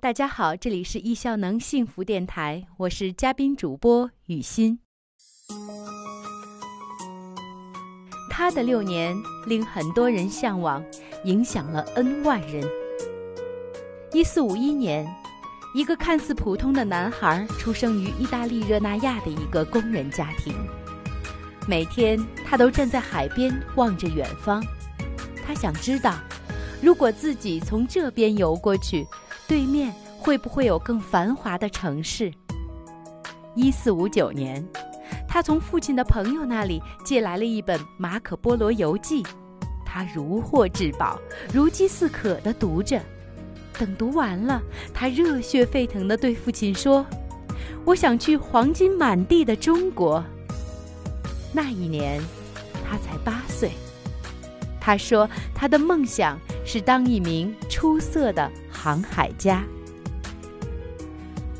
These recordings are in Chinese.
大家好，这里是易效能幸福电台，我是嘉宾主播雨欣。他的六年令很多人向往，影响了 N 万人。一四五一年，一个看似普通的男孩出生于意大利热那亚的一个工人家庭。每天，他都站在海边望着远方，他想知道，如果自己从这边游过去。对面会不会有更繁华的城市？一四五九年，他从父亲的朋友那里借来了一本《马可·波罗游记》，他如获至宝，如饥似渴地读着。等读完了，他热血沸腾地对父亲说：“我想去黄金满地的中国。”那一年，他才八岁。他说：“他的梦想是当一名出色的。”航海家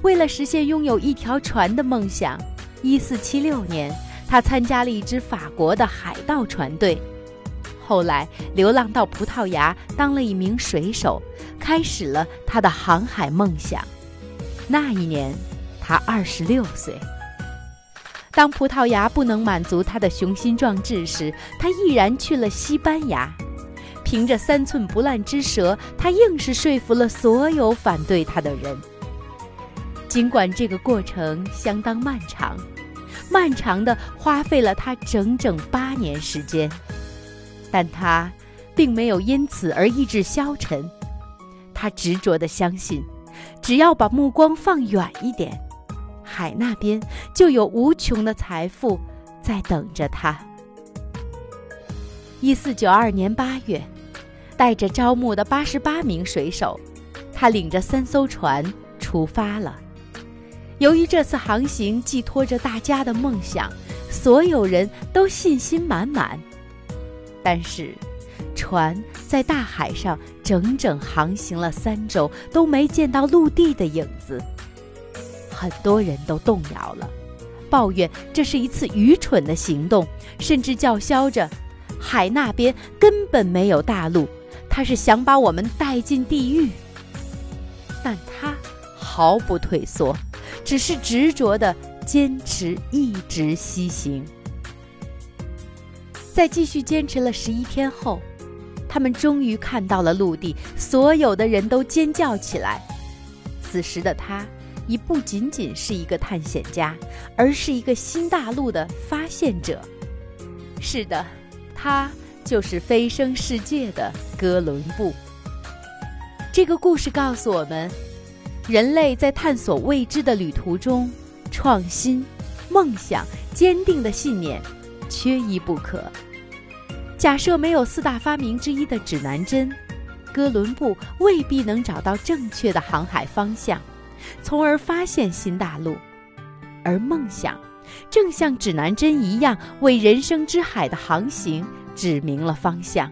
为了实现拥有一条船的梦想，一四七六年，他参加了一支法国的海盗船队，后来流浪到葡萄牙，当了一名水手，开始了他的航海梦想。那一年，他二十六岁。当葡萄牙不能满足他的雄心壮志时，他毅然去了西班牙。凭着三寸不烂之舌，他硬是说服了所有反对他的人。尽管这个过程相当漫长，漫长的花费了他整整八年时间，但他并没有因此而意志消沉。他执着地相信，只要把目光放远一点，海那边就有无穷的财富在等着他。一四九二年八月。带着招募的八十八名水手，他领着三艘船出发了。由于这次航行寄托着大家的梦想，所有人都信心满满。但是，船在大海上整整航行了三周，都没见到陆地的影子。很多人都动摇了，抱怨这是一次愚蠢的行动，甚至叫嚣着：“海那边根本没有大陆。”他是想把我们带进地狱，但他毫不退缩，只是执着的坚持，一直西行。在继续坚持了十一天后，他们终于看到了陆地，所有的人都尖叫起来。此时的他，已不仅仅是一个探险家，而是一个新大陆的发现者。是的，他。就是飞升世界的哥伦布。这个故事告诉我们，人类在探索未知的旅途中，创新、梦想、坚定的信念，缺一不可。假设没有四大发明之一的指南针，哥伦布未必能找到正确的航海方向，从而发现新大陆。而梦想，正像指南针一样，为人生之海的航行。指明了方向。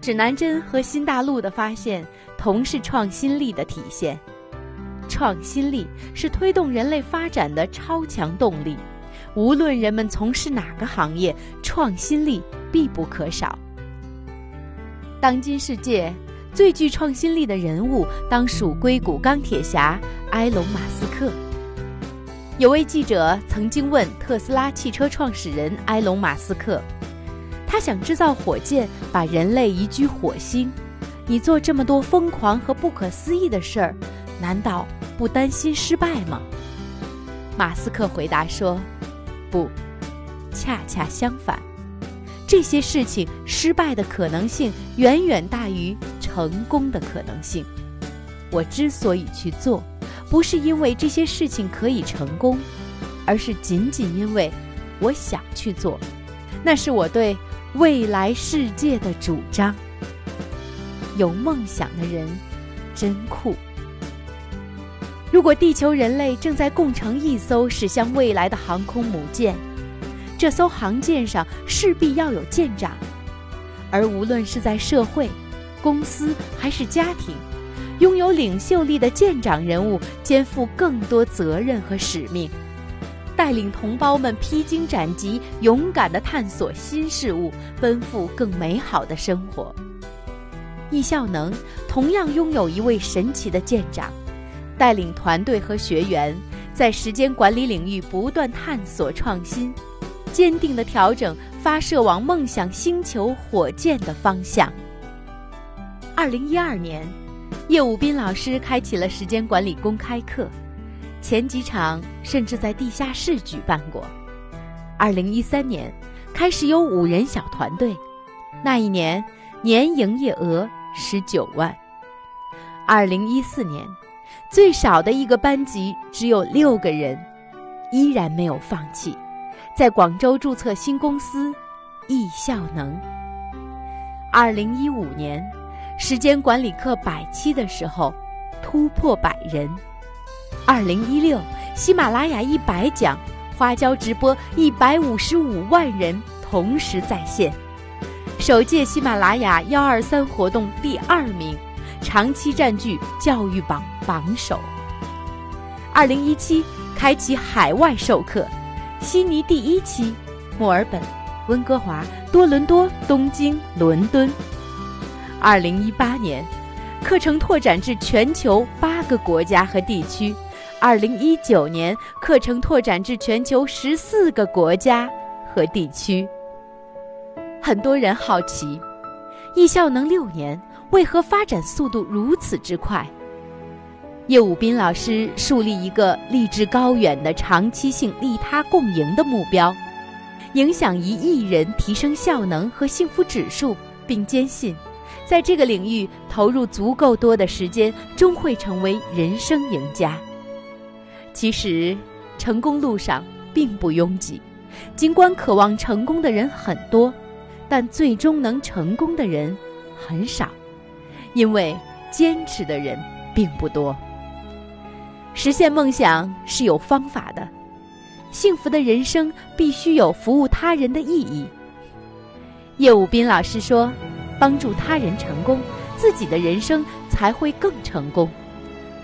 指南针和新大陆的发现同是创新力的体现。创新力是推动人类发展的超强动力，无论人们从事哪个行业，创新力必不可少。当今世界最具创新力的人物，当属硅谷钢铁侠埃隆·马斯克。有位记者曾经问特斯拉汽车创始人埃隆·马斯克。他想制造火箭，把人类移居火星。你做这么多疯狂和不可思议的事儿，难道不担心失败吗？马斯克回答说：“不，恰恰相反，这些事情失败的可能性远远大于成功的可能性。我之所以去做，不是因为这些事情可以成功，而是仅仅因为我想去做。那是我对。”未来世界的主张，有梦想的人真酷。如果地球人类正在共乘一艘驶向未来的航空母舰，这艘航舰上势必要有舰长，而无论是在社会、公司还是家庭，拥有领袖力的舰长人物肩负更多责任和使命。带领同胞们披荆斩棘，勇敢地探索新事物，奔赴更美好的生活。易效能同样拥有一位神奇的舰长，带领团队和学员在时间管理领域不断探索创新，坚定地调整发射往梦想星球火箭的方向。二零一二年，叶武斌老师开启了时间管理公开课，前几场甚至在地下室举办过。二零一三年，开始有五人小团队，那一年年营业额十九万。二零一四年，最少的一个班级只有六个人，依然没有放弃，在广州注册新公司易效能。二零一五年。时间管理课百期的时候，突破百人。二零一六，喜马拉雅一百讲，花椒直播一百五十五万人同时在线，首届喜马拉雅幺二三活动第二名，长期占据教育榜榜首。二零一七，开启海外授课，悉尼第一期，墨尔本、温哥华、多伦多、东京、伦敦。二零一八年，课程拓展至全球八个国家和地区；二零一九年，课程拓展至全球十四个国家和地区。很多人好奇，艺效能六年为何发展速度如此之快？叶武斌老师树立一个立志高远的长期性利他共赢的目标，影响一亿人提升效能和幸福指数，并坚信。在这个领域投入足够多的时间，终会成为人生赢家。其实，成功路上并不拥挤，尽管渴望成功的人很多，但最终能成功的人很少，因为坚持的人并不多。实现梦想是有方法的，幸福的人生必须有服务他人的意义。叶武斌老师说。帮助他人成功，自己的人生才会更成功。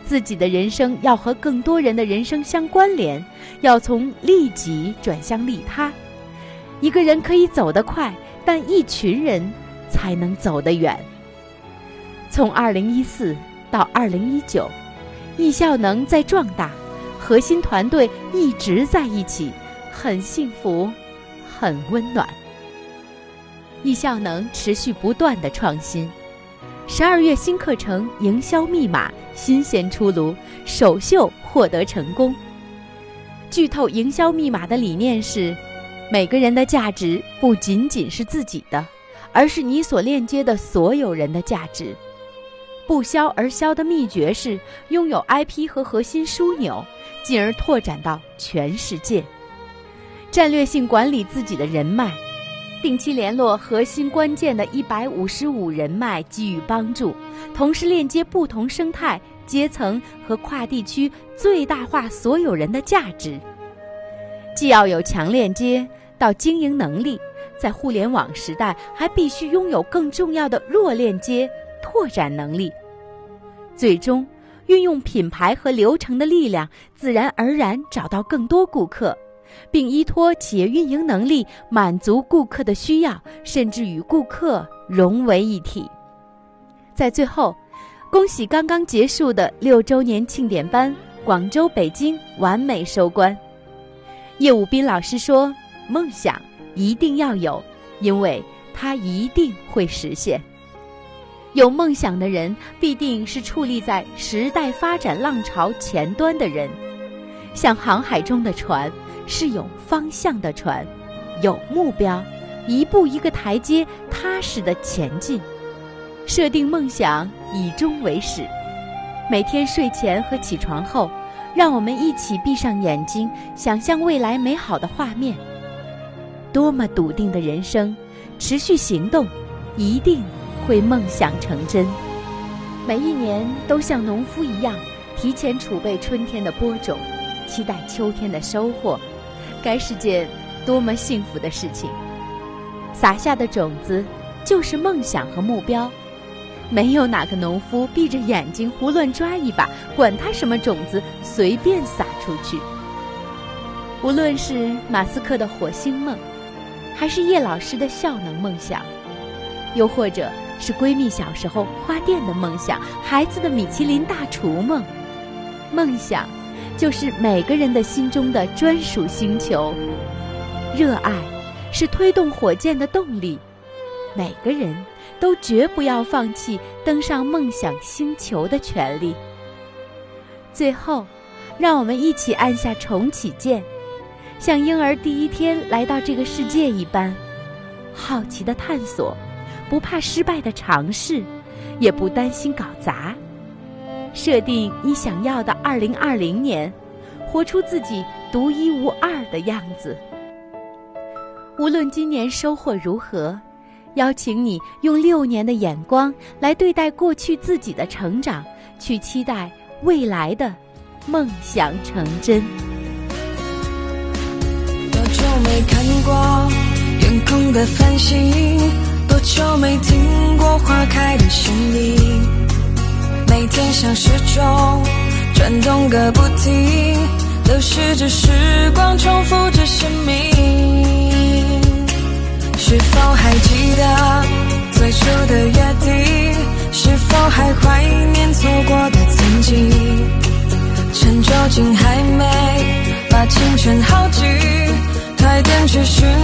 自己的人生要和更多人的人生相关联，要从利己转向利他。一个人可以走得快，但一群人才能走得远。从二零一四到二零一九，易效能在壮大，核心团队一直在一起，很幸福，很温暖。易效能持续不断的创新，十二月新课程营销密码新鲜出炉，首秀获得成功。剧透营销密码的理念是：每个人的价值不仅仅是自己的，而是你所链接的所有人的价值。不销而销的秘诀是拥有 IP 和核心枢纽，进而拓展到全世界。战略性管理自己的人脉。定期联络核心关键的一百五十五人脉，给予帮助，同时链接不同生态、阶层和跨地区，最大化所有人的价值。既要有强链接到经营能力，在互联网时代还必须拥有更重要的弱链接拓展能力。最终，运用品牌和流程的力量，自然而然找到更多顾客。并依托企业运营能力满足顾客的需要，甚至与顾客融为一体。在最后，恭喜刚刚结束的六周年庆典班广州、北京完美收官。叶武斌老师说：“梦想一定要有，因为它一定会实现。有梦想的人，必定是矗立在时代发展浪潮前端的人，像航海中的船。”是有方向的船，有目标，一步一个台阶，踏实的前进。设定梦想，以终为始。每天睡前和起床后，让我们一起闭上眼睛，想象未来美好的画面。多么笃定的人生，持续行动，一定会梦想成真。每一年都像农夫一样，提前储备春天的播种，期待秋天的收获。该是件多么幸福的事情！撒下的种子就是梦想和目标，没有哪个农夫闭着眼睛胡乱抓一把，管他什么种子，随便撒出去。无论是马斯克的火星梦，还是叶老师的效能梦想，又或者是闺蜜小时候花店的梦想，孩子的米其林大厨梦。梦想，就是每个人的心中的专属星球。热爱，是推动火箭的动力。每个人都绝不要放弃登上梦想星球的权利。最后，让我们一起按下重启键，像婴儿第一天来到这个世界一般，好奇的探索，不怕失败的尝试，也不担心搞砸。设定你想要的二零二零年，活出自己独一无二的样子。无论今年收获如何。邀请你用六年的眼光来对待过去自己的成长，去期待未来的梦想成真。多久没看过天空的繁星？多久没听过花开的声音？像时钟转动个不停，流逝着时光，重复着生命。是否还记得最初的约定？是否还怀念错过的曾经？趁酒精还没把青春耗尽，快点去寻。